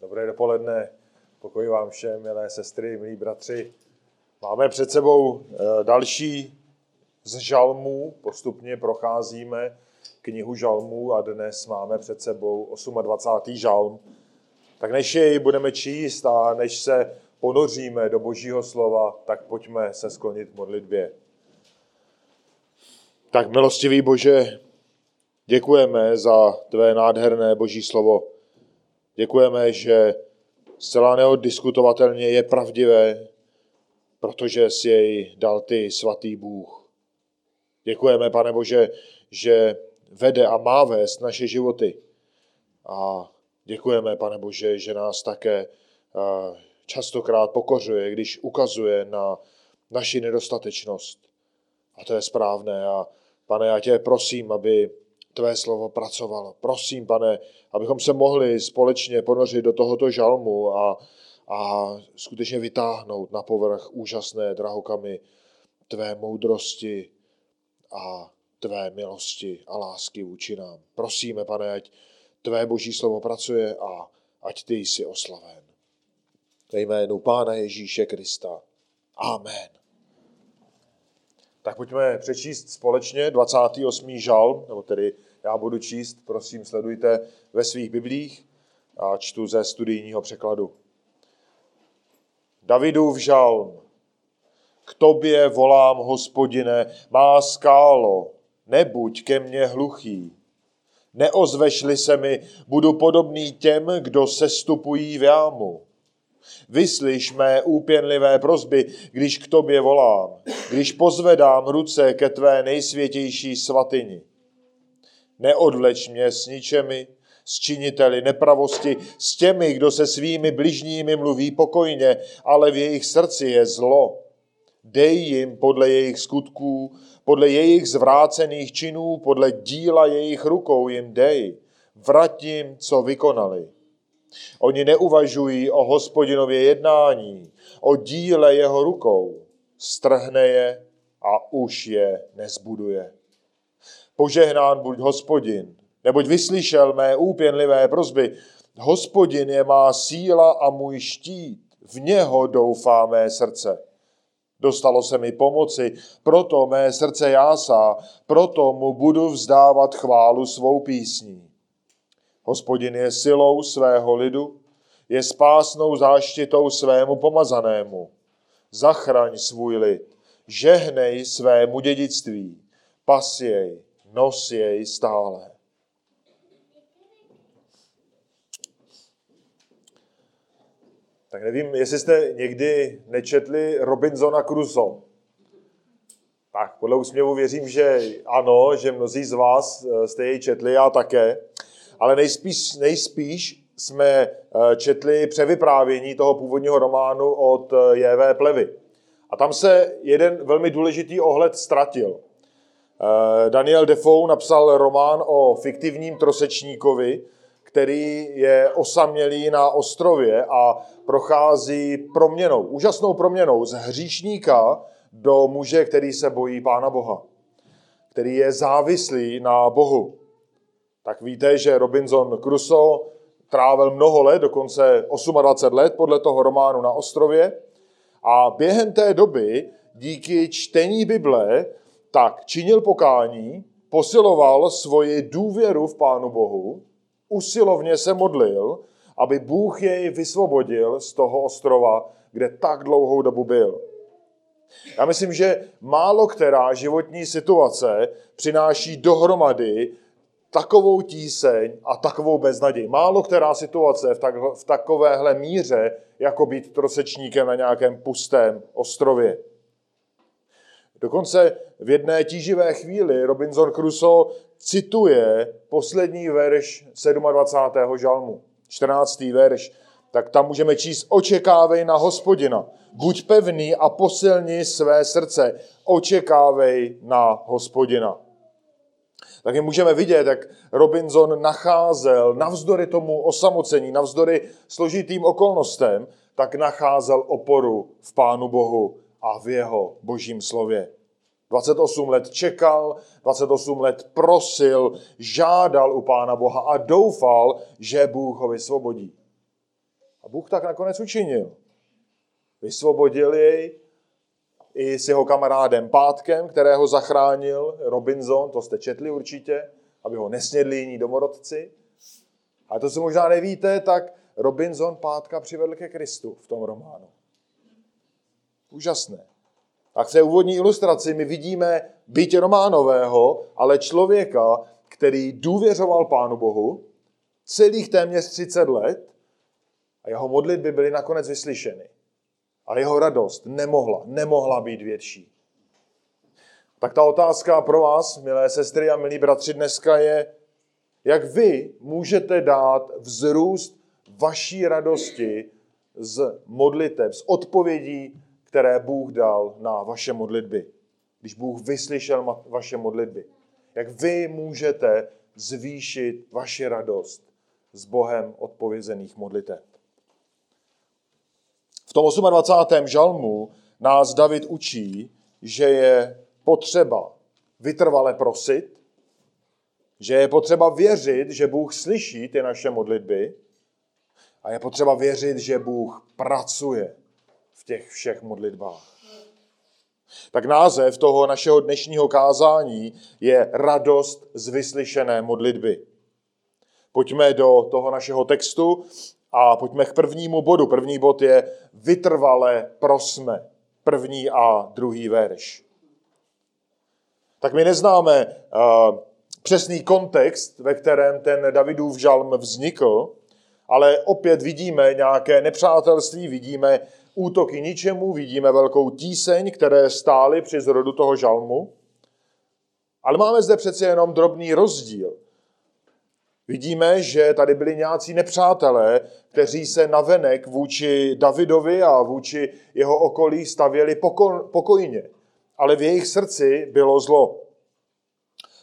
Dobré dopoledne, pokoj vám všem, milé sestry, milí bratři. Máme před sebou eh, další z žalmů, postupně procházíme knihu žalmů a dnes máme před sebou 28. žalm. Tak než jej budeme číst a než se ponoříme do božího slova, tak pojďme se sklonit v modlitbě. Tak milostivý Bože, děkujeme za tvé nádherné boží slovo. Děkujeme, že zcela neoddiskutovatelně je pravdivé, protože si jej dal ty, svatý Bůh. Děkujeme, pane Bože, že vede a má vést naše životy. A děkujeme, pane Bože, že nás také častokrát pokořuje, když ukazuje na naši nedostatečnost. A to je správné. A pane, já tě prosím, aby tvé slovo pracovalo. Prosím, pane, abychom se mohli společně ponořit do tohoto žalmu a, a skutečně vytáhnout na povrch úžasné drahokamy tvé moudrosti a tvé milosti a lásky vůči nám. Prosíme, pane, ať tvé boží slovo pracuje a ať ty jsi oslaven. Ve jménu Pána Ježíše Krista. Amen. Tak pojďme přečíst společně 28. žal, nebo tedy já budu číst, prosím, sledujte ve svých biblích a čtu ze studijního překladu. Davidův žalm. K tobě volám, hospodine, má skálo, nebuď ke mně hluchý. Neozvešli se mi, budu podobný těm, kdo sestupují v jámu. Vyslyš mé úpěnlivé prozby, když k tobě volám, když pozvedám ruce ke tvé nejsvětější svatyni. Neodvleč mě s ničemi, s činiteli nepravosti, s těmi, kdo se svými bližními mluví pokojně, ale v jejich srdci je zlo. Dej jim podle jejich skutků, podle jejich zvrácených činů, podle díla jejich rukou jim dej. Vrať jim, co vykonali. Oni neuvažují o hospodinově jednání, o díle jeho rukou. Strhne je a už je nezbuduje. Požehnán buď hospodin, neboť vyslyšel mé úpěnlivé prozby. Hospodin je má síla a můj štít, v něho doufá mé srdce. Dostalo se mi pomoci, proto mé srdce jásá, proto mu budu vzdávat chválu svou písní. Hospodin je silou svého lidu, je spásnou záštitou svému pomazanému. Zachraň svůj lid, žehnej svému dědictví, pas jej, nos jej stále. Tak nevím, jestli jste někdy nečetli Robinsona Crusoe. Tak, podle úsměvu věřím, že ano, že mnozí z vás eh, jste jej četli, já také. Ale nejspíš, nejspíš jsme eh, četli převyprávění toho původního románu od eh, J.V. Plevy. A tam se jeden velmi důležitý ohled ztratil. Eh, Daniel Defoe napsal román o fiktivním trosečníkovi, který je osamělý na ostrově a prochází proměnou, úžasnou proměnou z hříšníka do muže, který se bojí Pána Boha, který je závislý na Bohu. Tak víte, že Robinson Crusoe trávil mnoho let, dokonce 28 let podle toho románu na ostrově a během té doby díky čtení Bible tak činil pokání, posiloval svoji důvěru v Pánu Bohu, usilovně se modlil, aby Bůh jej vysvobodil z toho ostrova, kde tak dlouhou dobu byl. Já myslím, že málo která životní situace přináší dohromady takovou tíseň a takovou beznaděj. Málo která situace v, tak, v takovéhle míře, jako být trosečníkem na nějakém pustém ostrově. Dokonce v jedné tíživé chvíli Robinson Crusoe cituje poslední verš 27. žalmu, 14. verš. Tak tam můžeme číst, očekávej na hospodina, buď pevný a posilni své srdce, očekávej na hospodina. Tak můžeme vidět, jak Robinson nacházel navzdory tomu osamocení, navzdory složitým okolnostem, tak nacházel oporu v Pánu Bohu a v jeho božím slově. 28 let čekal, 28 let prosil, žádal u Pána Boha a doufal, že Bůh ho vysvobodí. A Bůh tak nakonec učinil. Vysvobodil jej i s jeho kamarádem Pátkem, kterého zachránil Robinson, to jste četli určitě, aby ho nesnědli jiní domorodci. A to, co možná nevíte, tak Robinson Pátka přivedl ke Kristu v tom románu. Úžasné. A v té úvodní ilustraci my vidíme bytě Románového, ale člověka, který důvěřoval Pánu Bohu celých téměř 30 let a jeho modlitby byly nakonec vyslyšeny. A jeho radost nemohla, nemohla být větší. Tak ta otázka pro vás, milé sestry a milí bratři, dneska je, jak vy můžete dát vzrůst vaší radosti z modliteb, z odpovědí, které Bůh dal na vaše modlitby. Když Bůh vyslyšel vaše modlitby. Jak vy můžete zvýšit vaši radost s Bohem odpovězených modliteb. V tom 28. žalmu nás David učí, že je potřeba vytrvale prosit, že je potřeba věřit, že Bůh slyší ty naše modlitby a je potřeba věřit, že Bůh pracuje v těch všech modlitbách. Tak název toho našeho dnešního kázání je radost z vyslyšené modlitby. Pojďme do toho našeho textu a pojďme k prvnímu bodu. První bod je vytrvale prosme. První a druhý verš. Tak my neznáme uh, přesný kontext, ve kterém ten Davidův žalm vznikl, ale opět vidíme nějaké nepřátelství, vidíme útoky ničemu, vidíme velkou tíseň, které stály při zrodu toho žalmu. Ale máme zde přece jenom drobný rozdíl. Vidíme, že tady byli nějací nepřátelé, kteří se navenek vůči Davidovi a vůči jeho okolí stavěli pokojně. Ale v jejich srdci bylo zlo.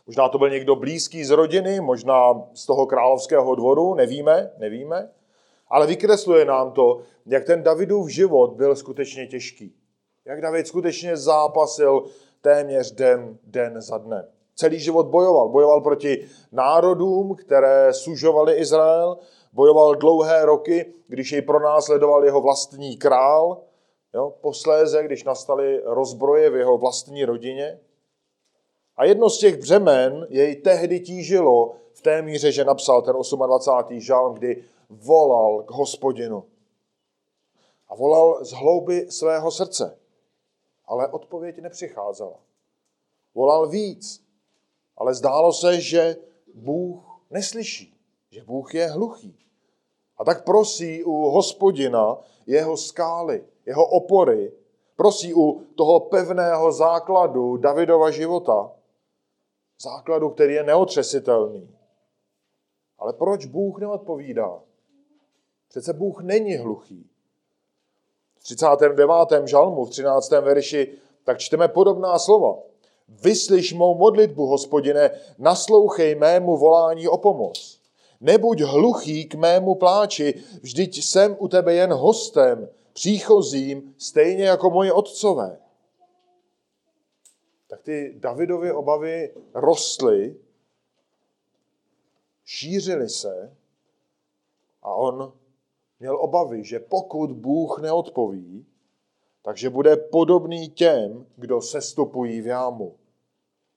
Možná to byl někdo blízký z rodiny, možná z toho královského dvoru, nevíme, nevíme. Ale vykresluje nám to, jak ten Davidův život byl skutečně těžký. Jak David skutečně zápasil téměř den, den za dnem. Celý život bojoval. Bojoval proti národům, které sužovali Izrael. Bojoval dlouhé roky, když jej pronásledoval jeho vlastní král. Jo, posléze, když nastaly rozbroje v jeho vlastní rodině. A jedno z těch břemen jej tehdy tížilo v té míře, že napsal ten 28. žalm, kdy volal k hospodinu. A volal z hlouby svého srdce. Ale odpověď nepřicházela. Volal víc, ale zdálo se, že Bůh neslyší, že Bůh je hluchý. A tak prosí u hospodina jeho skály, jeho opory, prosí u toho pevného základu Davidova života, základu, který je neotřesitelný. Ale proč Bůh neodpovídá? Přece Bůh není hluchý. V 39. žalmu, v 13. verši, tak čteme podobná slova. Vyslyš mou modlitbu, hospodine, naslouchej mému volání o pomoc. Nebuď hluchý k mému pláči, vždyť jsem u tebe jen hostem, příchozím, stejně jako moji otcové. Tak ty Davidovy obavy rostly, šířily se a on měl obavy, že pokud Bůh neodpoví, takže bude podobný těm, kdo sestupují v jámu.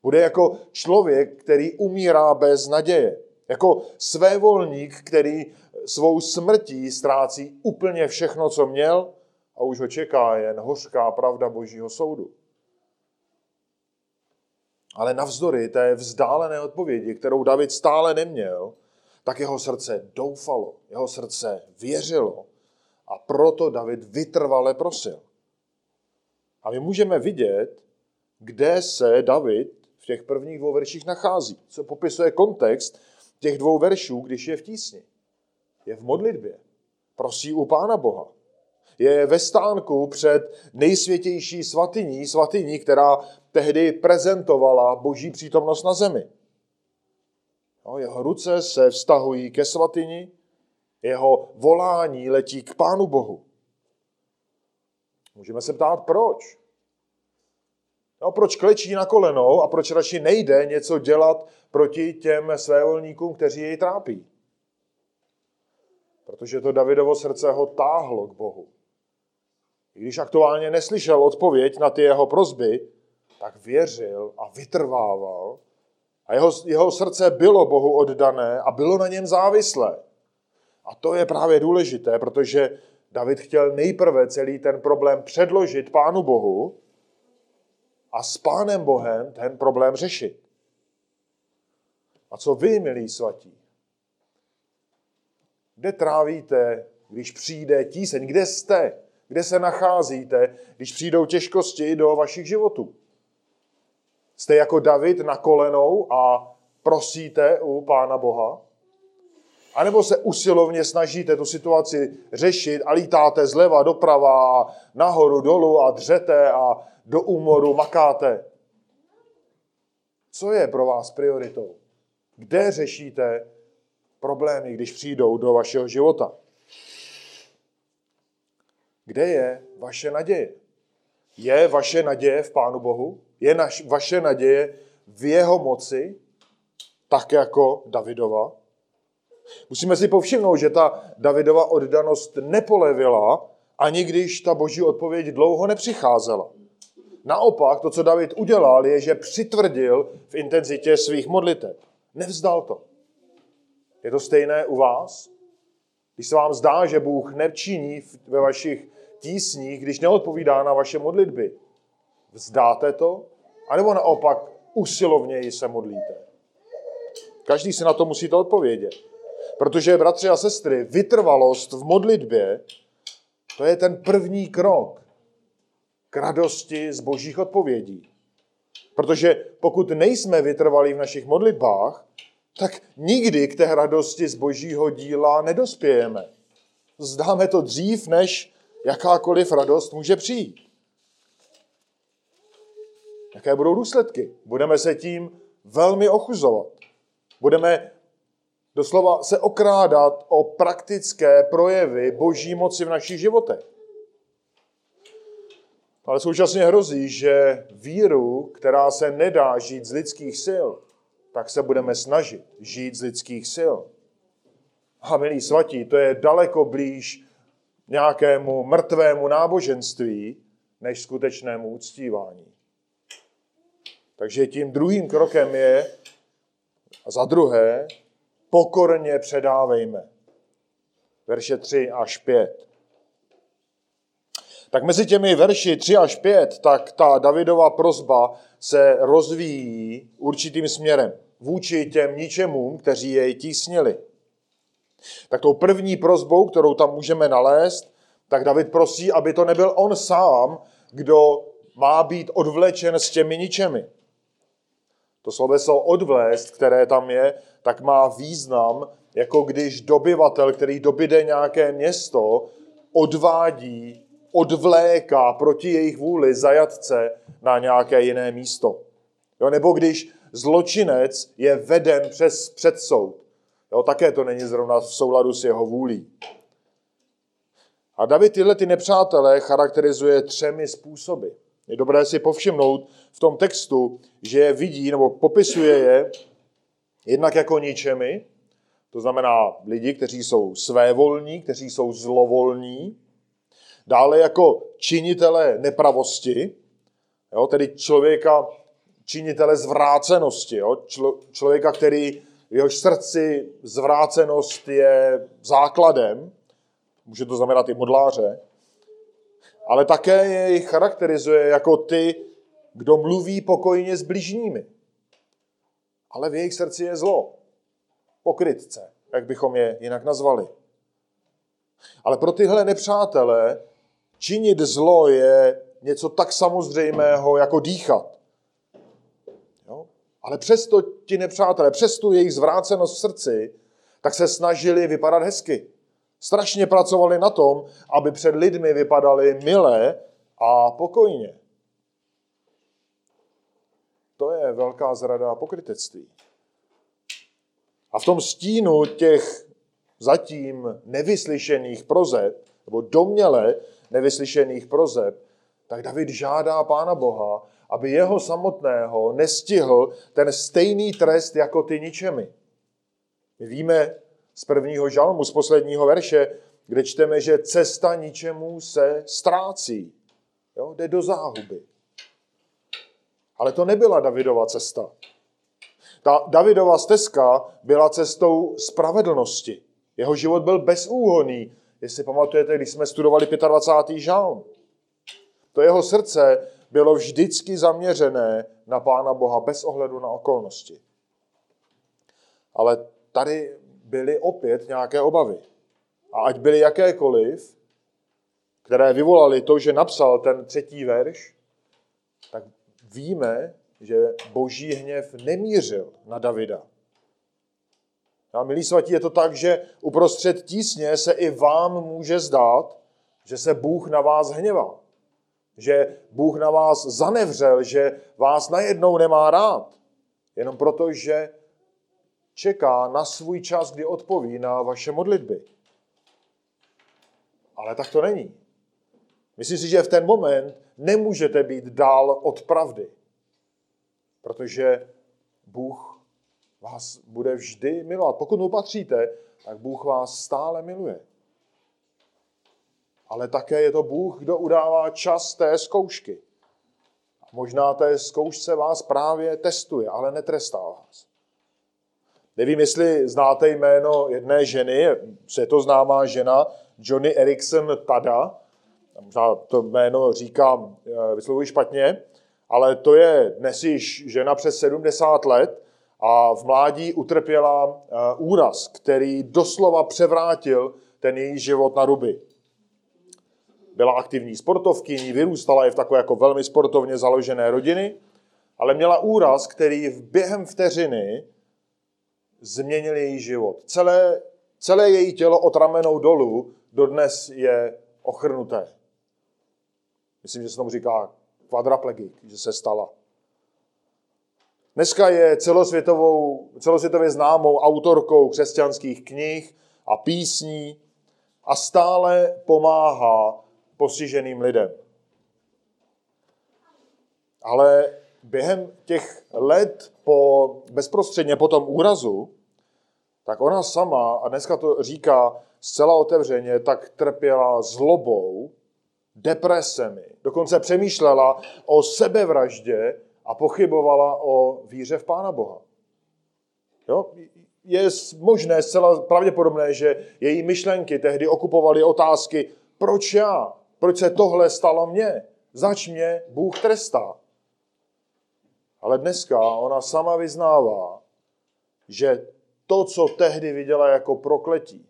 Bude jako člověk, který umírá bez naděje. Jako svévolník, který svou smrtí ztrácí úplně všechno, co měl a už ho čeká jen hořká pravda božího soudu. Ale navzdory té vzdálené odpovědi, kterou David stále neměl, tak jeho srdce doufalo, jeho srdce věřilo a proto David vytrvale prosil. A my můžeme vidět, kde se David v těch prvních dvou verších nachází. Co popisuje kontext těch dvou veršů, když je v tísni. Je v modlitbě. Prosí u Pána Boha. Je ve stánku před nejsvětější svatyní, svatyní, která tehdy prezentovala boží přítomnost na zemi. Jeho ruce se vztahují ke svatyni, jeho volání letí k Pánu Bohu. Můžeme se ptát, proč? No, proč klečí na kolenou a proč radši nejde něco dělat proti těm svévolníkům, kteří jej trápí? Protože to Davidovo srdce ho táhlo k Bohu. I když aktuálně neslyšel odpověď na ty jeho prozby, tak věřil a vytrvával a jeho, jeho srdce bylo Bohu oddané a bylo na něm závislé. A to je právě důležité, protože David chtěl nejprve celý ten problém předložit Pánu Bohu a s Pánem Bohem ten problém řešit. A co vy, milí svatí? Kde trávíte, když přijde tíseň? Kde jste? Kde se nacházíte, když přijdou těžkosti do vašich životů? Jste jako David na kolenou a prosíte u Pána Boha? A nebo se usilovně snažíte tu situaci řešit a lítáte zleva doprava, nahoru dolů a dřete a do úmoru makáte? Co je pro vás prioritou? Kde řešíte problémy, když přijdou do vašeho života? Kde je vaše naděje? Je vaše naděje v Pánu Bohu? Je naš, vaše naděje v jeho moci, tak jako Davidova? Musíme si povšimnout, že ta Davidova oddanost nepolevila, ani když ta boží odpověď dlouho nepřicházela. Naopak, to, co David udělal, je, že přitvrdil v intenzitě svých modliteb. Nevzdal to. Je to stejné u vás? Když se vám zdá, že Bůh nečiní ve vašich tísních, když neodpovídá na vaše modlitby, vzdáte to? A nebo naopak usilovněji se modlíte? Každý si na to musíte odpovědět. Protože, bratři a sestry, vytrvalost v modlitbě, to je ten první krok k radosti z božích odpovědí. Protože pokud nejsme vytrvalí v našich modlitbách, tak nikdy k té radosti z božího díla nedospějeme. Zdáme to dřív, než jakákoliv radost může přijít. Jaké budou důsledky? Budeme se tím velmi ochuzovat. Budeme doslova se okrádat o praktické projevy boží moci v našich životech. Ale současně hrozí, že víru, která se nedá žít z lidských sil, tak se budeme snažit žít z lidských sil. A milí svatí, to je daleko blíž nějakému mrtvému náboženství, než skutečnému uctívání. Takže tím druhým krokem je, a za druhé, pokorně předávejme. Verše 3 až 5. Tak mezi těmi verši 3 až 5, tak ta Davidova prozba se rozvíjí určitým směrem vůči těm ničemům, kteří jej tísnili. Tak tou první prozbou, kterou tam můžeme nalézt, tak David prosí, aby to nebyl on sám, kdo má být odvlečen s těmi ničemi. To sloveso odvlézt, které tam je, tak má význam, jako když dobyvatel, který dobyde nějaké město, odvádí, odvléká proti jejich vůli zajatce na nějaké jiné místo. Jo, nebo když zločinec je veden přes předsoud. Jo, také to není zrovna v souladu s jeho vůlí. A David tyhle ty nepřátelé charakterizuje třemi způsoby. Je dobré si povšimnout v tom textu, že je vidí nebo popisuje je jednak jako ničemi, to znamená lidi, kteří jsou svévolní, kteří jsou zlovolní, dále jako činitele nepravosti, jo, tedy člověka, činitele zvrácenosti, jo, člo, člověka, který v jehož srdci zvrácenost je základem, může to znamenat i modláře, ale také jej charakterizuje jako ty, kdo mluví pokojně s bližními. Ale v jejich srdci je zlo. Pokrytce, jak bychom je jinak nazvali. Ale pro tyhle nepřátelé činit zlo je něco tak samozřejmého, jako dýchat. Jo? Ale přesto ti nepřátelé, přesto jejich zvrácenost v srdci, tak se snažili vypadat hezky. Strašně pracovali na tom, aby před lidmi vypadali milé a pokojně. To je velká zrada pokrytectví. A v tom stínu těch zatím nevyslyšených prozeb, nebo doměle nevyslyšených prozeb, tak David žádá Pána Boha, aby jeho samotného nestihl ten stejný trest jako ty ničemi. My víme z prvního žalmu, z posledního verše, kde čteme, že cesta ničemu se ztrácí. Jo? Jde do záhuby. Ale to nebyla Davidova cesta. Ta Davidova stezka byla cestou spravedlnosti. Jeho život byl bezúhonný. Jestli pamatujete, když jsme studovali 25. žalm. To jeho srdce bylo vždycky zaměřené na Pána Boha bez ohledu na okolnosti. Ale tady byly opět nějaké obavy. A ať byly jakékoliv, které vyvolaly to, že napsal ten třetí verš, tak víme, že boží hněv nemířil na Davida. A milí svatí, je to tak, že uprostřed tísně se i vám může zdát, že se Bůh na vás hněvá. Že Bůh na vás zanevřel, že vás najednou nemá rád. Jenom proto, že čeká na svůj čas, kdy odpoví na vaše modlitby. Ale tak to není. Myslím si, že v ten moment nemůžete být dál od pravdy. Protože Bůh vás bude vždy milovat. Pokud mu patříte, tak Bůh vás stále miluje. Ale také je to Bůh, kdo udává čas té zkoušky. Možná té zkoušce vás právě testuje, ale netrestá vás. Nevím, jestli znáte jméno jedné ženy, je to známá žena, Johnny Erickson Tada. Možná to jméno říkám, eh, vyslovuji špatně, ale to je dnes již žena přes 70 let a v mládí utrpěla eh, úraz, který doslova převrátil ten její život na ruby. Byla aktivní sportovkyní, vyrůstala je v takové jako velmi sportovně založené rodiny, ale měla úraz, který během vteřiny změnil její život. Celé, celé její tělo od ramenou dolů dodnes je ochrnuté. Myslím, že se tomu říká kvadraplegik, že se stala. Dneska je celosvětovou, celosvětově známou autorkou křesťanských knih a písní a stále pomáhá postiženým lidem. Ale během těch let po, bezprostředně po tom úrazu, tak ona sama, a dneska to říká zcela otevřeně, tak trpěla zlobou, depresemi, dokonce přemýšlela o sebevraždě a pochybovala o víře v Pána Boha. Jo? Je možné, zcela pravděpodobné, že její myšlenky tehdy okupovaly otázky, proč já, proč se tohle stalo mně, zač mě Bůh trestá. Ale dneska ona sama vyznává, že to, co tehdy viděla jako prokletí,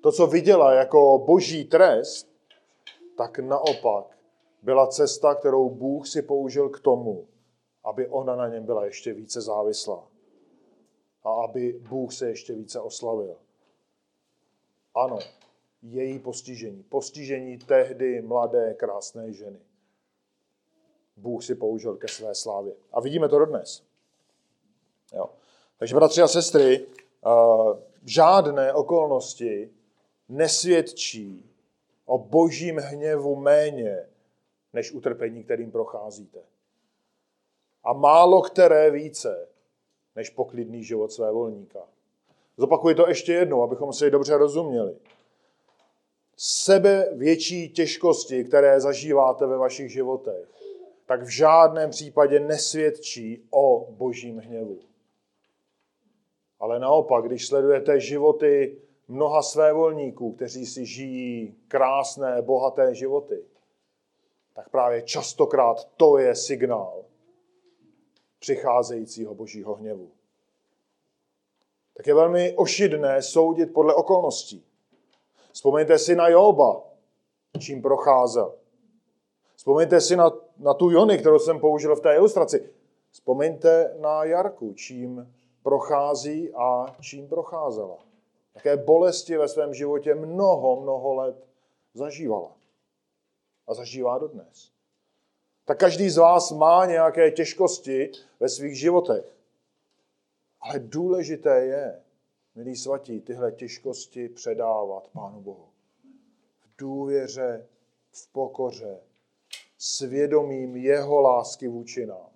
to, co viděla jako boží trest, tak naopak byla cesta, kterou Bůh si použil k tomu, aby ona na něm byla ještě více závislá. A aby Bůh se ještě více oslavil. Ano, její postižení. Postižení tehdy mladé, krásné ženy. Bůh si použil ke své slávě. A vidíme to dodnes. Jo. Takže, bratři a sestry, žádné okolnosti nesvědčí o božím hněvu méně, než utrpení, kterým procházíte. A málo které více, než poklidný život své volníka. Zopakuji to ještě jednou, abychom si dobře rozuměli. Sebe větší těžkosti, které zažíváte ve vašich životech, tak v žádném případě nesvědčí o božím hněvu. Ale naopak, když sledujete životy mnoha svévolníků, kteří si žijí krásné, bohaté životy, tak právě častokrát to je signál přicházejícího božího hněvu. Tak je velmi ošidné soudit podle okolností. Vzpomeňte si na Joba, čím procházel. Vzpomeňte si na, na tu Jony, kterou jsem použil v té ilustraci. Vzpomeňte na Jarku, čím prochází a čím procházela. Jaké bolesti ve svém životě mnoho, mnoho let zažívala. A zažívá dodnes. Tak každý z vás má nějaké těžkosti ve svých životech. Ale důležité je, milí svatí, tyhle těžkosti předávat Pánu Bohu. V důvěře, v pokoře, svědomím jeho lásky vůči nám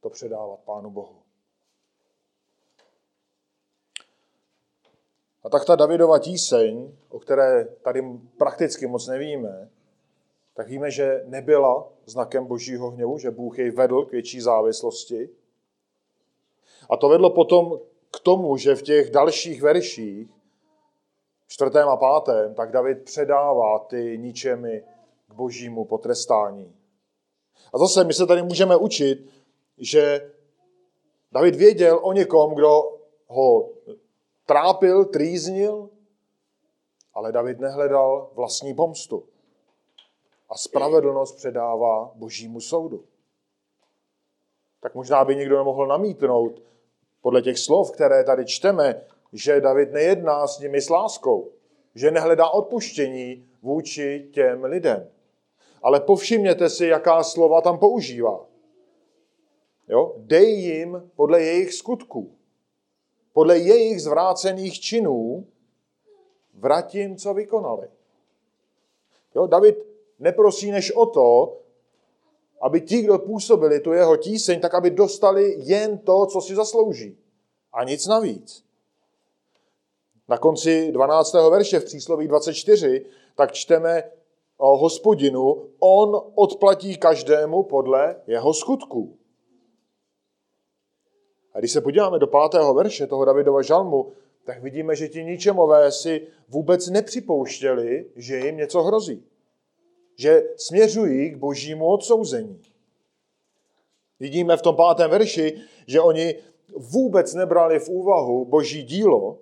to předávat Pánu Bohu. A tak ta Davidova tíseň, o které tady prakticky moc nevíme, tak víme, že nebyla znakem božího hněvu, že Bůh jej vedl k větší závislosti. A to vedlo potom k tomu, že v těch dalších verších, čtvrtém a pátém, tak David předává ty ničemi k božímu potrestání. A zase my se tady můžeme učit, že David věděl o někom, kdo ho trápil, trýznil, ale David nehledal vlastní pomstu. A spravedlnost předává božímu soudu. Tak možná by někdo nemohl namítnout, podle těch slov, které tady čteme, že David nejedná s nimi s láskou, že nehledá odpuštění vůči těm lidem. Ale povšimněte si, jaká slova tam používá. Jo? Dej jim podle jejich skutků podle jejich zvrácených činů vratím, co vykonali. Jo, David neprosí než o to, aby ti, kdo působili tu jeho tíseň, tak aby dostali jen to, co si zaslouží. A nic navíc. Na konci 12. verše v přísloví 24 tak čteme o hospodinu, on odplatí každému podle jeho skutků. A když se podíváme do pátého verše toho Davidova žalmu, tak vidíme, že ti ničemové si vůbec nepřipouštěli, že jim něco hrozí. Že směřují k božímu odsouzení. Vidíme v tom pátém verši, že oni vůbec nebrali v úvahu boží dílo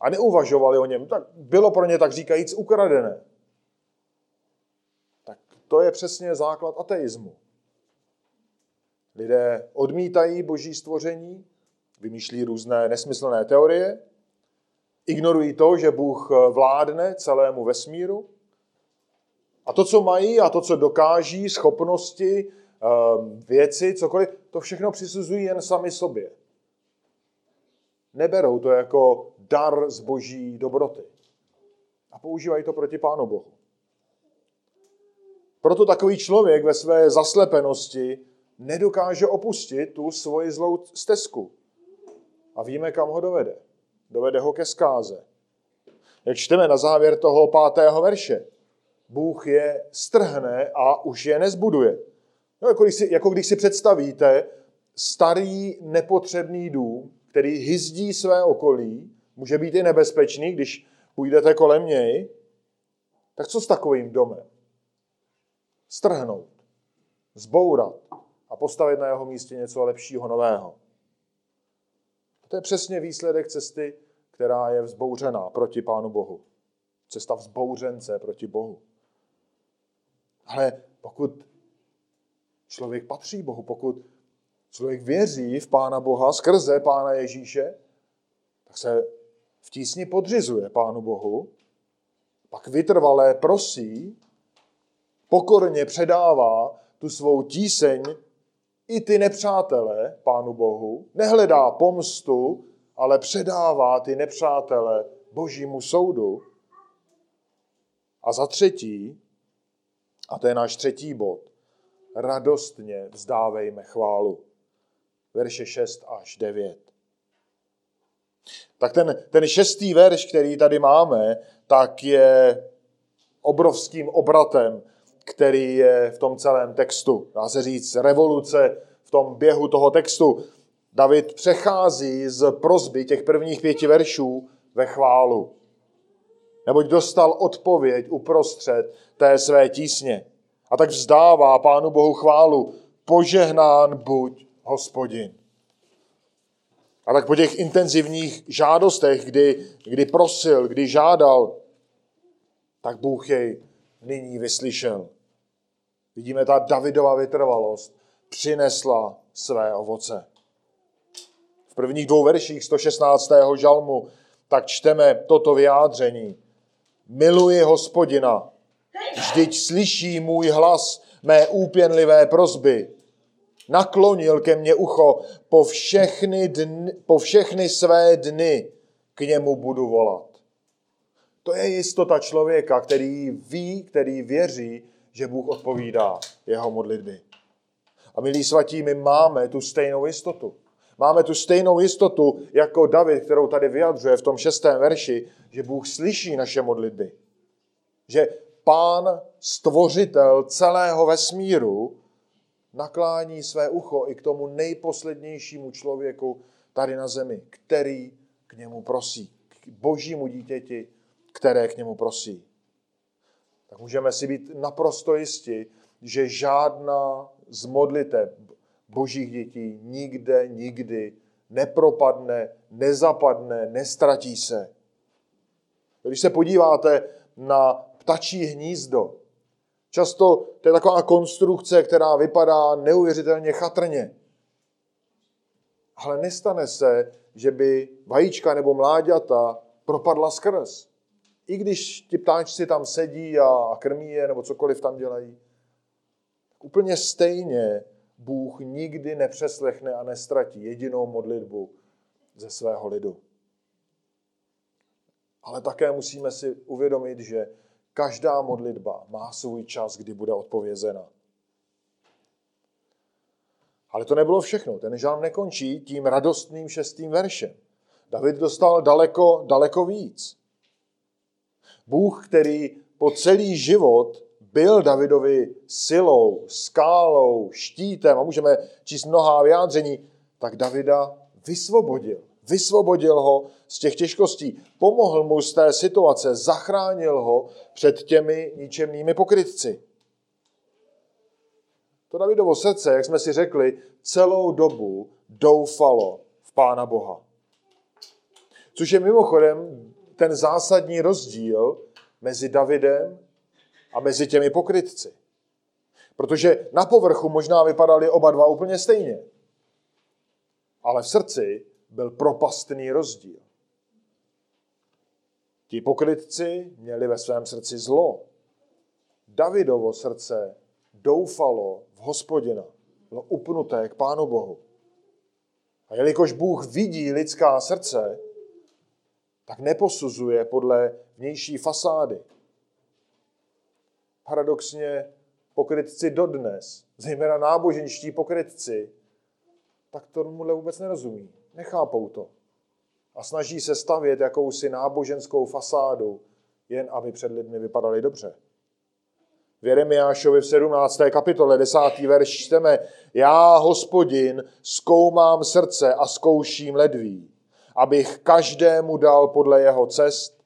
a neuvažovali o něm. Tak bylo pro ně tak říkajíc ukradené. Tak to je přesně základ ateismu. Lidé odmítají boží stvoření, vymýšlí různé nesmyslné teorie, ignorují to, že Bůh vládne celému vesmíru a to, co mají a to, co dokáží, schopnosti, ehm, věci, cokoliv, to všechno přisuzují jen sami sobě. Neberou to jako dar z boží dobroty. A používají to proti Pánu Bohu. Proto takový člověk ve své zaslepenosti nedokáže opustit tu svoji zlou stezku. A víme, kam ho dovede. Dovede ho ke zkáze. Jak čteme na závěr toho pátého verše. Bůh je strhne a už je nezbuduje. No, jako, když si, jako když si představíte starý nepotřebný dům, který hyzdí své okolí, může být i nebezpečný, když půjdete kolem něj, tak co s takovým domem? Strhnout, zbourat, postavit na jeho místě něco lepšího, nového. To je přesně výsledek cesty, která je vzbouřená proti Pánu Bohu. Cesta vzbouřence proti Bohu. Ale pokud člověk patří Bohu, pokud člověk věří v Pána Boha skrze Pána Ježíše, tak se v tísni podřizuje Pánu Bohu, pak vytrvalé prosí, pokorně předává tu svou tíseň i ty nepřátelé Pánu Bohu, nehledá pomstu, ale předává ty nepřátele Božímu soudu. A za třetí, a to je náš třetí bod, radostně vzdávejme chválu. Verše 6 až 9. Tak ten, ten šestý verš, který tady máme, tak je obrovským obratem který je v tom celém textu. Dá se říct revoluce v tom běhu toho textu. David přechází z prozby těch prvních pěti veršů ve chválu. Neboť dostal odpověď uprostřed té své tísně. A tak vzdává Pánu Bohu chválu. Požehnán buď hospodin. A tak po těch intenzivních žádostech, kdy, kdy prosil, kdy žádal, tak Bůh jej nyní vyslyšel. Vidíme, ta Davidova vytrvalost přinesla své ovoce. V prvních dvou verších 116. žalmu tak čteme toto vyjádření. Miluji hospodina, vždyť slyší můj hlas, mé úpěnlivé prozby. Naklonil ke mně ucho, po všechny, dny, po všechny své dny k němu budu volat. To je jistota člověka, který ví, který věří, že Bůh odpovídá jeho modlitby. A milí svatí, my máme tu stejnou jistotu. Máme tu stejnou jistotu jako David, kterou tady vyjadřuje v tom šestém verši, že Bůh slyší naše modlitby. Že pán, stvořitel celého vesmíru, naklání své ucho i k tomu nejposlednějšímu člověku tady na zemi, který k němu prosí. K božímu dítěti, které k němu prosí. Tak můžeme si být naprosto jisti, že žádná z modliteb božích dětí nikde, nikdy nepropadne, nezapadne, nestratí se. Když se podíváte na ptačí hnízdo, často to je taková konstrukce, která vypadá neuvěřitelně chatrně. Ale nestane se, že by vajíčka nebo mláďata propadla skrz. I když ti ptáčci tam sedí a krmí je, nebo cokoliv tam dělají. Úplně stejně Bůh nikdy nepřeslechne a nestratí jedinou modlitbu ze svého lidu. Ale také musíme si uvědomit, že každá modlitba má svůj čas, kdy bude odpovězena. Ale to nebylo všechno. Ten žálm nekončí tím radostným šestým veršem. David dostal daleko, daleko víc. Bůh, který po celý život byl Davidovi silou, skálou, štítem, a můžeme číst mnohá vyjádření, tak Davida vysvobodil. Vysvobodil ho z těch těžkostí, pomohl mu z té situace, zachránil ho před těmi ničemnými pokrytci. To Davidovo srdce, jak jsme si řekli, celou dobu doufalo v Pána Boha. Což je mimochodem ten zásadní rozdíl mezi Davidem a mezi těmi pokrytci. Protože na povrchu možná vypadali oba dva úplně stejně. Ale v srdci byl propastný rozdíl. Ti pokrytci měli ve svém srdci zlo. Davidovo srdce doufalo v hospodina. Bylo upnuté k Pánu Bohu. A jelikož Bůh vidí lidská srdce, tak neposuzuje podle vnější fasády. Paradoxně pokrytci dodnes, zejména náboženští pokrytci, tak tomuhle vůbec nerozumí. Nechápou to. A snaží se stavět jakousi náboženskou fasádu, jen aby před lidmi vypadali dobře. V Jeremiášovi v 17. kapitole 10. verš čteme Já, hospodin, zkoumám srdce a zkouším ledví, abych každému dal podle jeho cest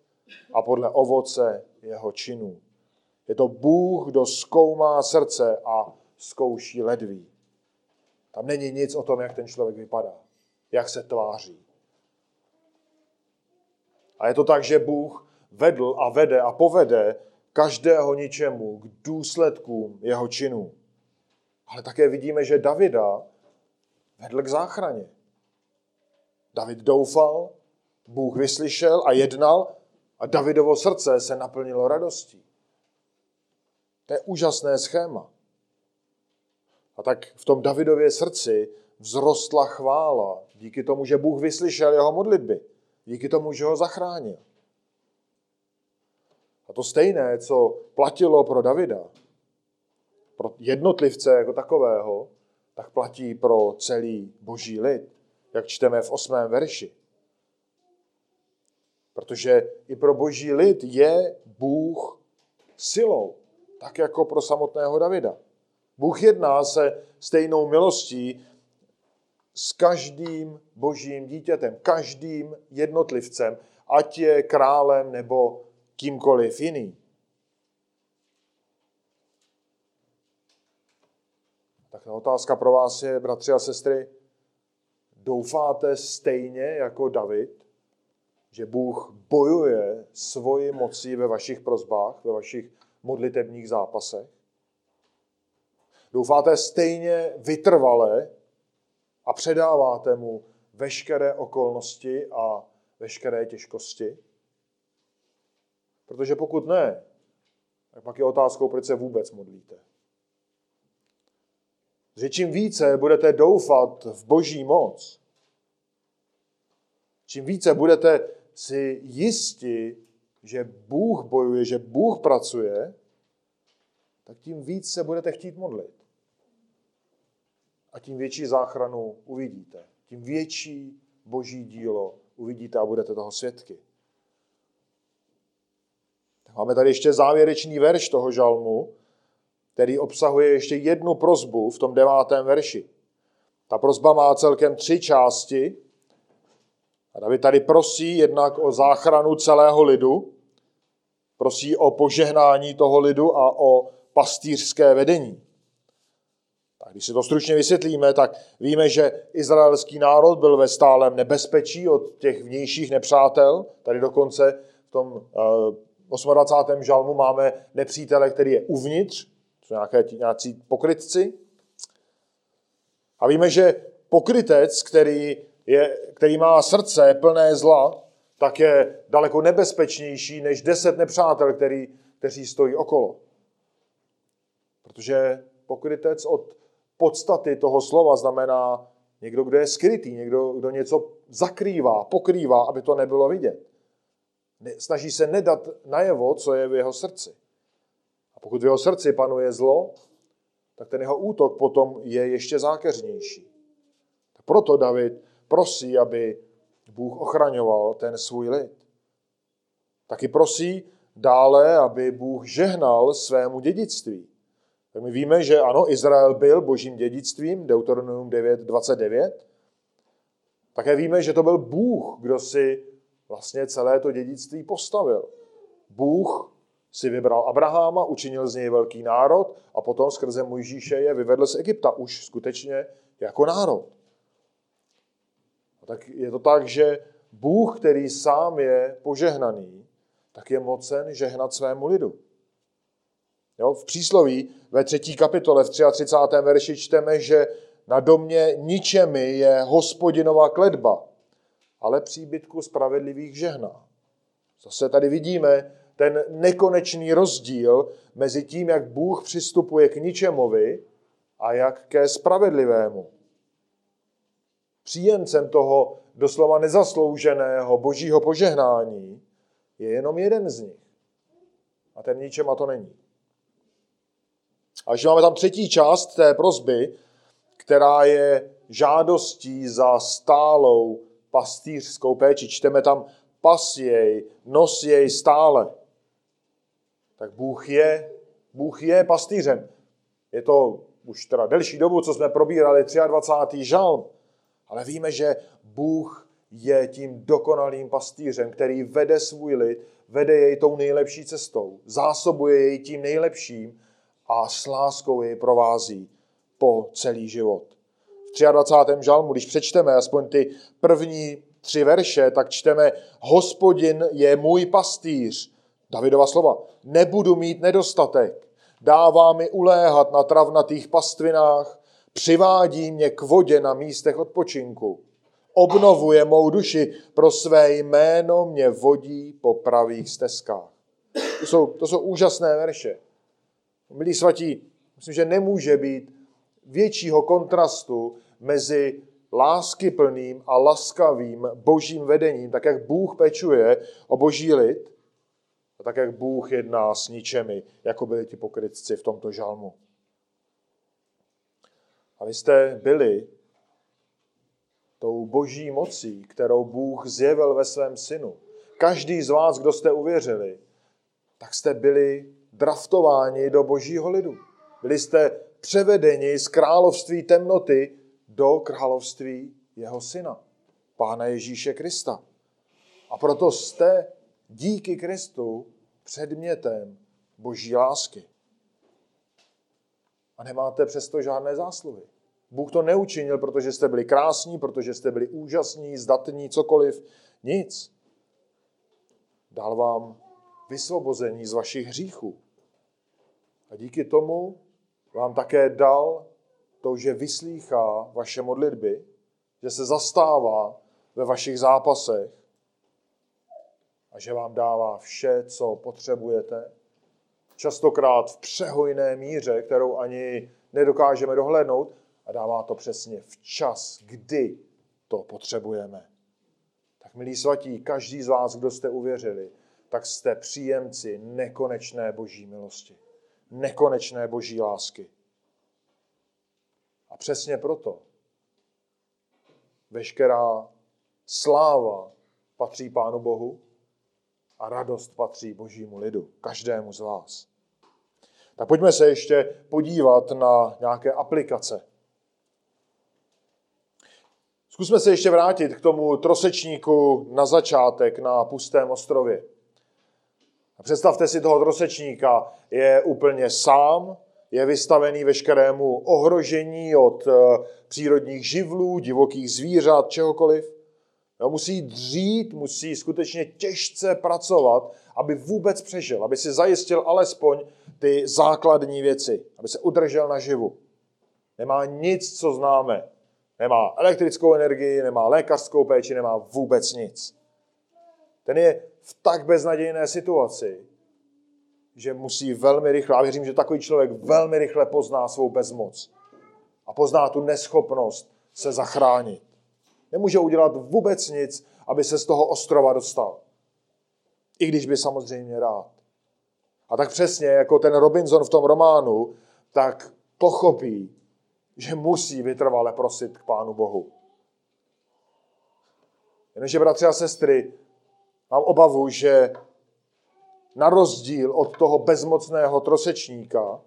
a podle ovoce jeho činů. Je to Bůh, kdo zkoumá srdce a zkouší ledví. Tam není nic o tom, jak ten člověk vypadá, jak se tváří. A je to tak, že Bůh vedl a vede a povede každého ničemu k důsledkům jeho činů. Ale také vidíme, že Davida vedl k záchraně. David doufal, Bůh vyslyšel a jednal a Davidovo srdce se naplnilo radostí. To je úžasné schéma. A tak v tom Davidově srdci vzrostla chvála díky tomu, že Bůh vyslyšel jeho modlitby. Díky tomu, že ho zachránil. A to stejné, co platilo pro Davida, pro jednotlivce jako takového, tak platí pro celý boží lid, jak čteme v osmém verši. Protože i pro boží lid je Bůh silou, tak jako pro samotného Davida. Bůh jedná se stejnou milostí s každým božím dítětem, každým jednotlivcem, ať je králem nebo kýmkoliv jiným. Tak ta otázka pro vás je, bratři a sestry, doufáte stejně jako David, že Bůh bojuje svoji mocí ve vašich prozbách, ve vašich modlitebních zápasech? Doufáte stejně vytrvale a předáváte mu veškeré okolnosti a veškeré těžkosti? Protože pokud ne, tak pak je otázkou, proč se vůbec modlíte. Že čím více budete doufat v boží moc, čím více budete si jisti, že Bůh bojuje, že Bůh pracuje, tak tím víc se budete chtít modlit. A tím větší záchranu uvidíte. Tím větší boží dílo uvidíte a budete toho svědky. Máme tady ještě závěrečný verš toho žalmu, který obsahuje ještě jednu prozbu v tom devátém verši. Ta prozba má celkem tři části. A David tady prosí jednak o záchranu celého lidu, prosí o požehnání toho lidu a o pastýřské vedení. Tak když si to stručně vysvětlíme, tak víme, že izraelský národ byl ve stálem nebezpečí od těch vnějších nepřátel. Tady dokonce v tom 28. Eh, žalmu máme nepřítele, který je uvnitř, jsou nějaké, nějací pokrytci. A víme, že pokrytec, který, je, který má srdce plné zla, tak je daleko nebezpečnější než deset nepřátel, který, kteří stojí okolo. Protože pokrytec od podstaty toho slova znamená někdo, kdo je skrytý, někdo, kdo něco zakrývá, pokrývá, aby to nebylo vidět. Snaží se nedat najevo, co je v jeho srdci. Pokud v jeho srdci panuje zlo, tak ten jeho útok potom je ještě zákeřnější. Proto David prosí, aby Bůh ochraňoval ten svůj lid. Taky prosí dále, aby Bůh žehnal svému dědictví. Tak my víme, že ano, Izrael byl božím dědictvím, Deuteronomium 9.29. Také víme, že to byl Bůh, kdo si vlastně celé to dědictví postavil. Bůh si vybral Abraháma, učinil z něj velký národ a potom skrze Mojžíše je vyvedl z Egypta už skutečně jako národ. A tak je to tak, že Bůh, který sám je požehnaný, tak je mocen žehnat svému lidu. Jo, v přísloví ve třetí kapitole v 33. verši čteme, že na domě ničemi je hospodinová kledba, ale příbytku spravedlivých žehná. Zase tady vidíme ten nekonečný rozdíl mezi tím, jak Bůh přistupuje k ničemovi a jak ke spravedlivému. Příjemcem toho doslova nezaslouženého božího požehnání je jenom jeden z nich. A ten ničem a to není. A že máme tam třetí část té prozby, která je žádostí za stálou pastýřskou péči. Čteme tam pas jej, nos jej stále. Tak Bůh je, Bůh je pastýřem. Je to už teda delší dobu, co jsme probírali 23. žalm, ale víme, že Bůh je tím dokonalým pastýřem, který vede svůj lid, vede jej tou nejlepší cestou, zásobuje jej tím nejlepším a s láskou jej provází po celý život. V 23. žalmu, když přečteme aspoň ty první tři verše, tak čteme Hospodin je můj pastýř. Davidova slova. Nebudu mít nedostatek. Dává mi uléhat na travnatých pastvinách, přivádí mě k vodě na místech odpočinku. Obnovuje mou duši, pro své jméno mě vodí po pravých stezkách. To jsou, to jsou úžasné verše. Milí svatí, myslím, že nemůže být většího kontrastu mezi láskyplným a laskavým božím vedením, tak jak Bůh pečuje o boží lid, a tak jak Bůh jedná s ničemi, jako byli ti pokrytci v tomto žalmu. A vy jste byli tou boží mocí, kterou Bůh zjevil ve svém synu. Každý z vás, kdo jste uvěřili, tak jste byli draftováni do božího lidu. Byli jste převedeni z království temnoty do království jeho syna, Pána Ježíše Krista. A proto jste díky Kristu předmětem boží lásky. A nemáte přesto žádné zásluhy. Bůh to neučinil, protože jste byli krásní, protože jste byli úžasní, zdatní, cokoliv. Nic. Dal vám vysvobození z vašich hříchů. A díky tomu vám také dal to, že vyslýchá vaše modlitby, že se zastává ve vašich zápasech že vám dává vše, co potřebujete. Častokrát v přehojné míře, kterou ani nedokážeme dohlédnout, a dává to přesně v čas, kdy to potřebujeme. Tak milí svatí, každý z vás, kdo jste uvěřili, tak jste příjemci nekonečné boží milosti. nekonečné boží lásky. A přesně proto veškerá sláva patří Pánu Bohu a radost patří Božímu lidu, každému z vás. Tak pojďme se ještě podívat na nějaké aplikace. Zkusme se ještě vrátit k tomu trosečníku na začátek na pustém ostrově. Představte si toho trosečníka, je úplně sám, je vystavený veškerému ohrožení od eh, přírodních živlů, divokých zvířat, čehokoliv. No, musí dřít, musí skutečně těžce pracovat, aby vůbec přežil, aby si zajistil alespoň ty základní věci, aby se udržel naživu. Nemá nic, co známe. Nemá elektrickou energii, nemá lékařskou péči, nemá vůbec nic. Ten je v tak beznadějné situaci, že musí velmi rychle, a věřím, že takový člověk velmi rychle pozná svou bezmoc a pozná tu neschopnost se zachránit. Nemůže udělat vůbec nic, aby se z toho ostrova dostal. I když by samozřejmě rád. A tak přesně jako ten Robinson v tom románu, tak pochopí, že musí vytrvale prosit k Pánu Bohu. Jenomže, bratři a sestry, mám obavu, že na rozdíl od toho bezmocného trosečníka,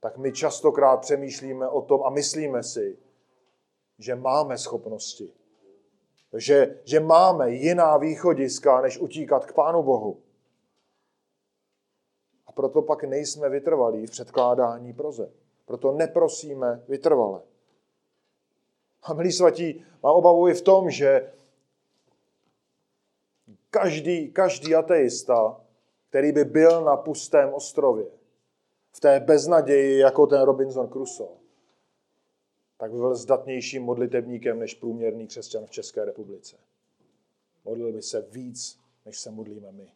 tak my častokrát přemýšlíme o tom a myslíme si, že máme schopnosti. Že, že máme jiná východiska, než utíkat k Pánu Bohu. A proto pak nejsme vytrvalí v předkládání proze. Proto neprosíme vytrvale. A milí svatí, mám obavu i v tom, že každý, každý ateista, který by byl na pustém ostrově, v té beznaději, jako ten Robinson Crusoe, tak by byl zdatnějším modlitebníkem než průměrný křesťan v České republice. Modlil by se víc, než se modlíme my.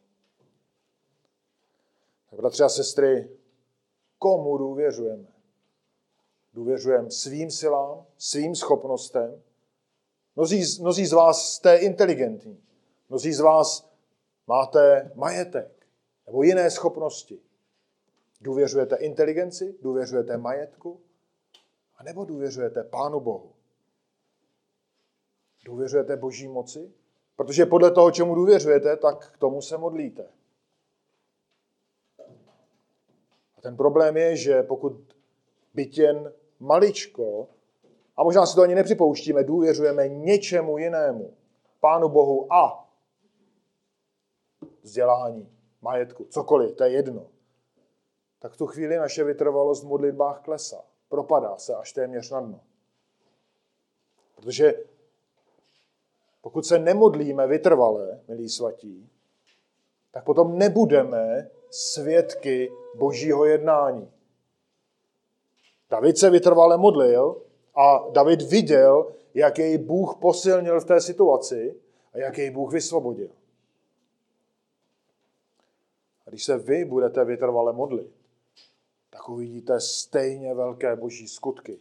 Tak bratři a sestry, komu důvěřujeme? Důvěřujeme svým silám, svým schopnostem. Mnozí, mnozí z vás jste inteligentní. Mnozí z vás máte majetek nebo jiné schopnosti. Důvěřujete inteligenci, důvěřujete majetku, a nebo důvěřujete Pánu Bohu. Důvěřujete Boží moci? Protože podle toho, čemu důvěřujete, tak k tomu se modlíte. A ten problém je, že pokud byt jen maličko, a možná si to ani nepřipouštíme, důvěřujeme něčemu jinému, Pánu Bohu a vzdělání, majetku, cokoliv, to je jedno, tak tu chvíli naše vytrvalost v modlitbách klesá. Propadá se až téměř na dno. Protože pokud se nemodlíme vytrvalé, milí svatí, tak potom nebudeme svědky božího jednání. David se vytrvale modlil a David viděl, jak jej Bůh posilnil v té situaci a jak jej Bůh vysvobodil. A když se vy budete vytrvale modlit, tak uvidíte stejně velké boží skutky.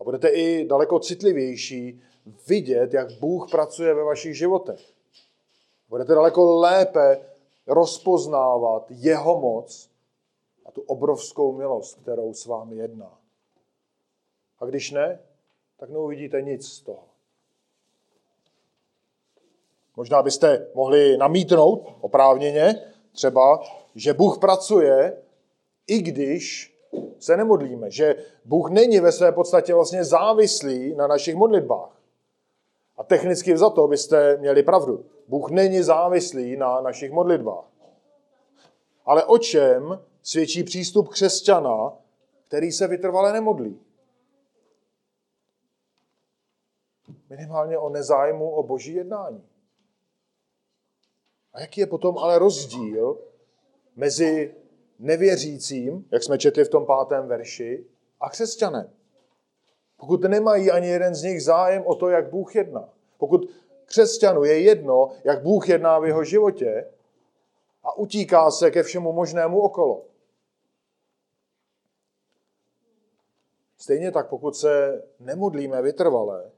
A budete i daleko citlivější vidět, jak Bůh pracuje ve vašich životech. Budete daleko lépe rozpoznávat jeho moc a tu obrovskou milost, kterou s vámi jedná. A když ne, tak neuvidíte nic z toho. Možná byste mohli namítnout oprávněně třeba, že Bůh pracuje, i když se nemodlíme, že Bůh není ve své podstatě vlastně závislý na našich modlitbách. A technicky za to byste měli pravdu. Bůh není závislý na našich modlitbách. Ale o čem svědčí přístup křesťana, který se vytrvale nemodlí? Minimálně o nezájmu o boží jednání. A jaký je potom ale rozdíl mezi nevěřícím, jak jsme četli v tom pátém verši, a křesťanem? Pokud nemají ani jeden z nich zájem o to, jak Bůh jedná. Pokud křesťanu je jedno, jak Bůh jedná v jeho životě a utíká se ke všemu možnému okolo. Stejně tak, pokud se nemodlíme vytrvalé,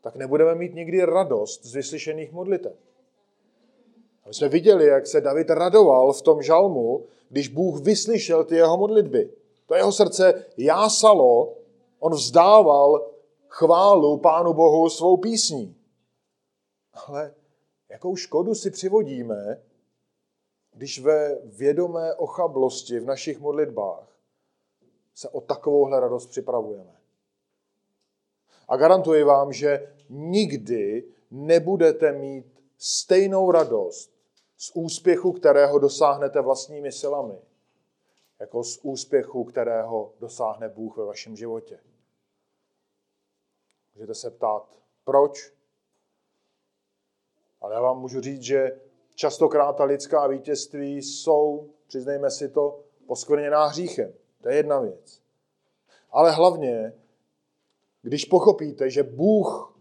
tak nebudeme mít nikdy radost z vyslyšených modlitev. My jsme viděli, jak se David radoval v tom žalmu, když Bůh vyslyšel ty jeho modlitby. To jeho srdce jásalo, on vzdával chválu Pánu Bohu svou písní. Ale jakou škodu si přivodíme, když ve vědomé ochablosti v našich modlitbách se o takovouhle radost připravujeme. A garantuji vám, že nikdy nebudete mít stejnou radost z úspěchu, kterého dosáhnete vlastními silami, jako z úspěchu, kterého dosáhne Bůh ve vašem životě. Můžete se ptát, proč? Ale já vám můžu říct, že častokrát ta lidská vítězství jsou, přiznejme si to, poskvrněná hříchem. To je jedna věc. Ale hlavně, když pochopíte, že Bůh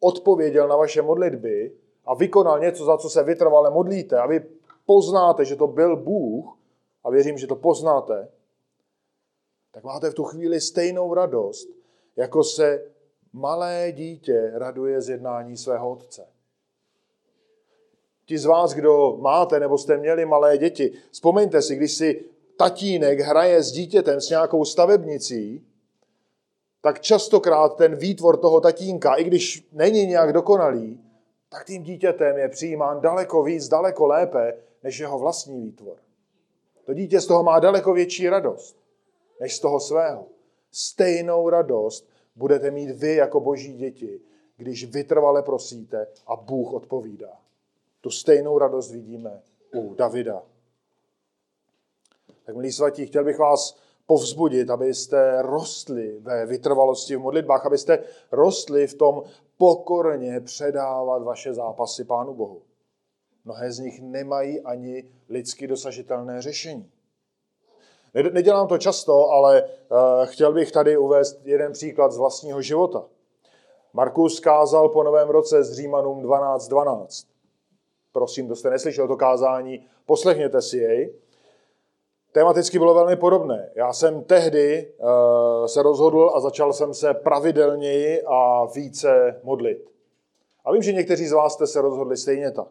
odpověděl na vaše modlitby a vykonal něco, za co se vytrvale modlíte a vy poznáte, že to byl Bůh, a věřím, že to poznáte, tak máte v tu chvíli stejnou radost, jako se malé dítě raduje z jednání svého otce. Ti z vás, kdo máte nebo jste měli malé děti, vzpomeňte si, když si tatínek hraje s dítětem s nějakou stavebnicí, tak častokrát ten výtvor toho tatínka, i když není nějak dokonalý, tak tím dítětem je přijímán daleko víc, daleko lépe, než jeho vlastní výtvor. To dítě z toho má daleko větší radost, než z toho svého. Stejnou radost budete mít vy jako boží děti, když vytrvale prosíte a Bůh odpovídá. Tu stejnou radost vidíme u Davida. Tak milí svatí, chtěl bych vás povzbudit, abyste rostli ve vytrvalosti v modlitbách, abyste rostli v tom pokorně předávat vaše zápasy Pánu Bohu. Mnohé z nich nemají ani lidsky dosažitelné řešení. Nedělám to často, ale eh, chtěl bych tady uvést jeden příklad z vlastního života. Markus kázal po novém roce z Římanům 12.12. 12. Prosím, kdo jste neslyšel to kázání, poslechněte si jej. Tematicky bylo velmi podobné. Já jsem tehdy uh, se rozhodl a začal jsem se pravidelněji a více modlit. A vím, že někteří z vás jste se rozhodli stejně tak.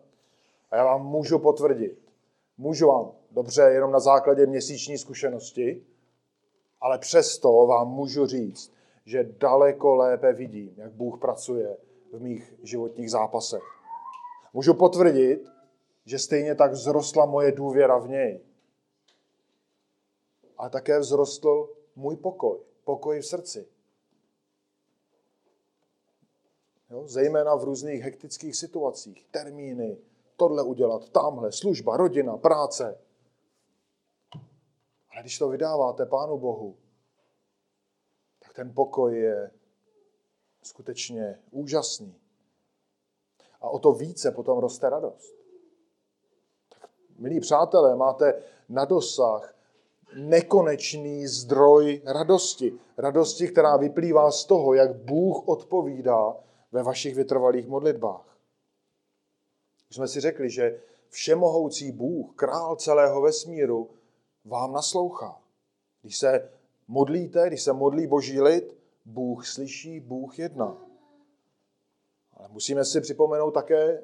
A já vám můžu potvrdit, můžu vám, dobře, jenom na základě měsíční zkušenosti, ale přesto vám můžu říct, že daleko lépe vidím, jak Bůh pracuje v mých životních zápasech. Můžu potvrdit, že stejně tak vzrostla moje důvěra v něj. A také vzrostl můj pokoj, pokoj v srdci. Jo, zejména v různých hektických situacích, termíny, tohle udělat, tamhle, služba, rodina, práce. Ale když to vydáváte Pánu Bohu, tak ten pokoj je skutečně úžasný. A o to více potom roste radost. Tak, milí přátelé, máte na dosah nekonečný zdroj radosti. Radosti, která vyplývá z toho, jak Bůh odpovídá ve vašich vytrvalých modlitbách. Už jsme si řekli, že všemohoucí Bůh, král celého vesmíru, vám naslouchá. Když se modlíte, když se modlí boží lid, Bůh slyší, Bůh jedná. Ale musíme si připomenout také,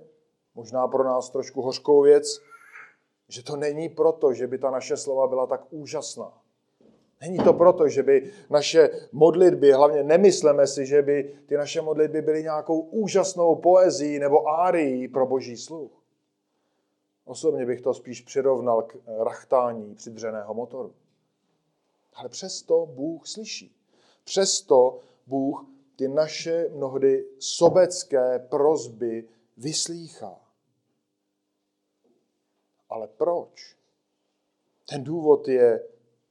možná pro nás trošku hořkou věc, že to není proto, že by ta naše slova byla tak úžasná. Není to proto, že by naše modlitby, hlavně nemyslíme si, že by ty naše modlitby byly nějakou úžasnou poezí nebo árií pro boží sluch. Osobně bych to spíš přirovnal k rachtání přidřeného motoru. Ale přesto Bůh slyší. Přesto Bůh ty naše mnohdy sobecké prozby vyslýchá. Ale proč? Ten důvod je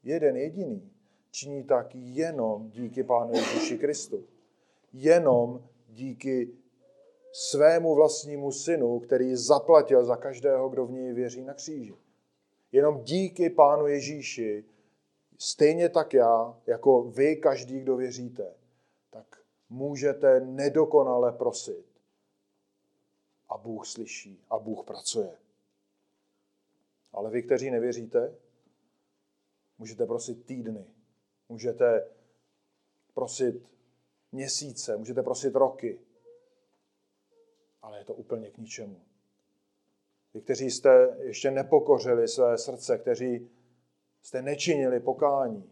jeden jediný. Činí tak jenom díky Pánu Ježíši Kristu. Jenom díky svému vlastnímu synu, který zaplatil za každého, kdo v něj věří na kříži. Jenom díky Pánu Ježíši, stejně tak já, jako vy, každý, kdo věříte, tak můžete nedokonale prosit. A Bůh slyší a Bůh pracuje. Ale vy, kteří nevěříte, Můžete prosit týdny, můžete prosit měsíce, můžete prosit roky, ale je to úplně k ničemu. vy, kteří jste ještě nepokořili své srdce, kteří jste nečinili pokání,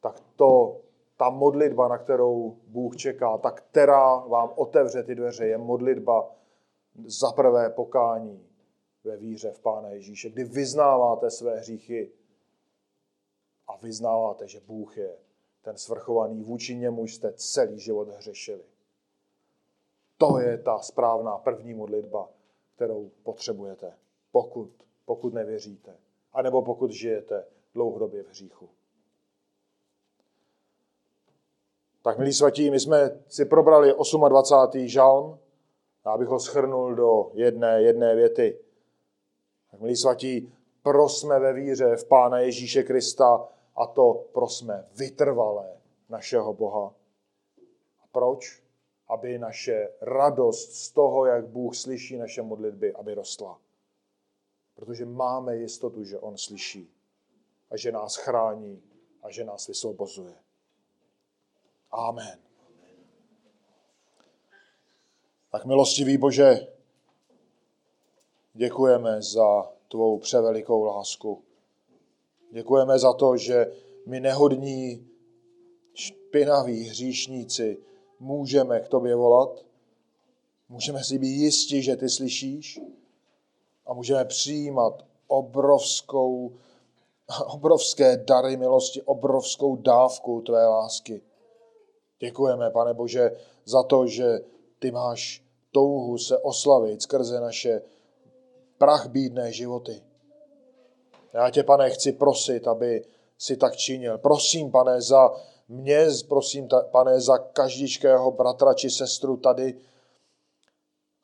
tak to, ta modlitba, na kterou Bůh čeká, ta, která vám otevře ty dveře, je modlitba za prvé pokání ve víře v Pána Ježíše, kdy vyznáváte své hříchy a vyznáváte, že Bůh je ten svrchovaný, vůči němu jste celý život hřešili. To je ta správná první modlitba, kterou potřebujete, pokud, pokud nevěříte, anebo pokud žijete dlouhodobě v hříchu. Tak, milí svatí, my jsme si probrali 28. žalm, já bych ho schrnul do jedné, jedné věty. Tak, milí svatí, prosme ve víře v Pána Ježíše Krista a to prosme vytrvalé našeho Boha. A proč? Aby naše radost z toho, jak Bůh slyší naše modlitby, aby rostla. Protože máme jistotu, že On slyší a že nás chrání a že nás vysvobozuje. Amen. Tak milostivý Bože, děkujeme za tvou převelikou lásku. Děkujeme za to, že my nehodní, špinaví hříšníci můžeme k tobě volat. Můžeme si být jistí, že ty slyšíš a můžeme přijímat obrovskou, obrovské dary milosti, obrovskou dávku tvé lásky. Děkujeme, pane Bože, za to, že ty máš touhu se oslavit skrze naše prach bídné životy. Já tě, pane, chci prosit, aby si tak činil. Prosím, pane, za mě, prosím, pane, za každičkého bratra či sestru tady,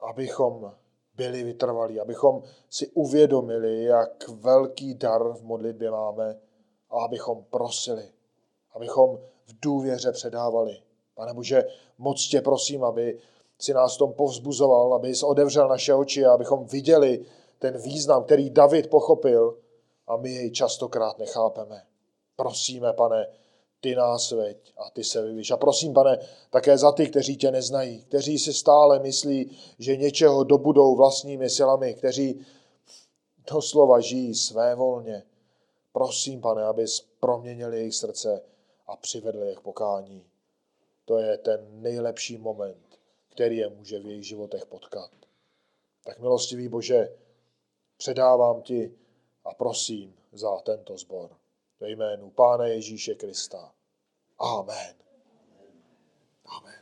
abychom byli vytrvalí, abychom si uvědomili, jak velký dar v modlitbě máme a abychom prosili, abychom v důvěře předávali. Pane Bože, moc tě prosím, aby si nás tom povzbuzoval, aby jsi odevřel naše oči a abychom viděli ten význam, který David pochopil a my jej častokrát nechápeme. Prosíme, pane, ty nás veď a ty se vyvíš. A prosím, pane, také za ty, kteří tě neznají, kteří si stále myslí, že něčeho dobudou vlastními silami, kteří doslova žijí své volně. Prosím, pane, abys proměnil jejich srdce a přivedl je k pokání. To je ten nejlepší moment, který je může v jejich životech potkat. Tak milostivý Bože, předávám ti a prosím za tento zbor. Ve jménu Pána Ježíše Krista. Amen. Amen.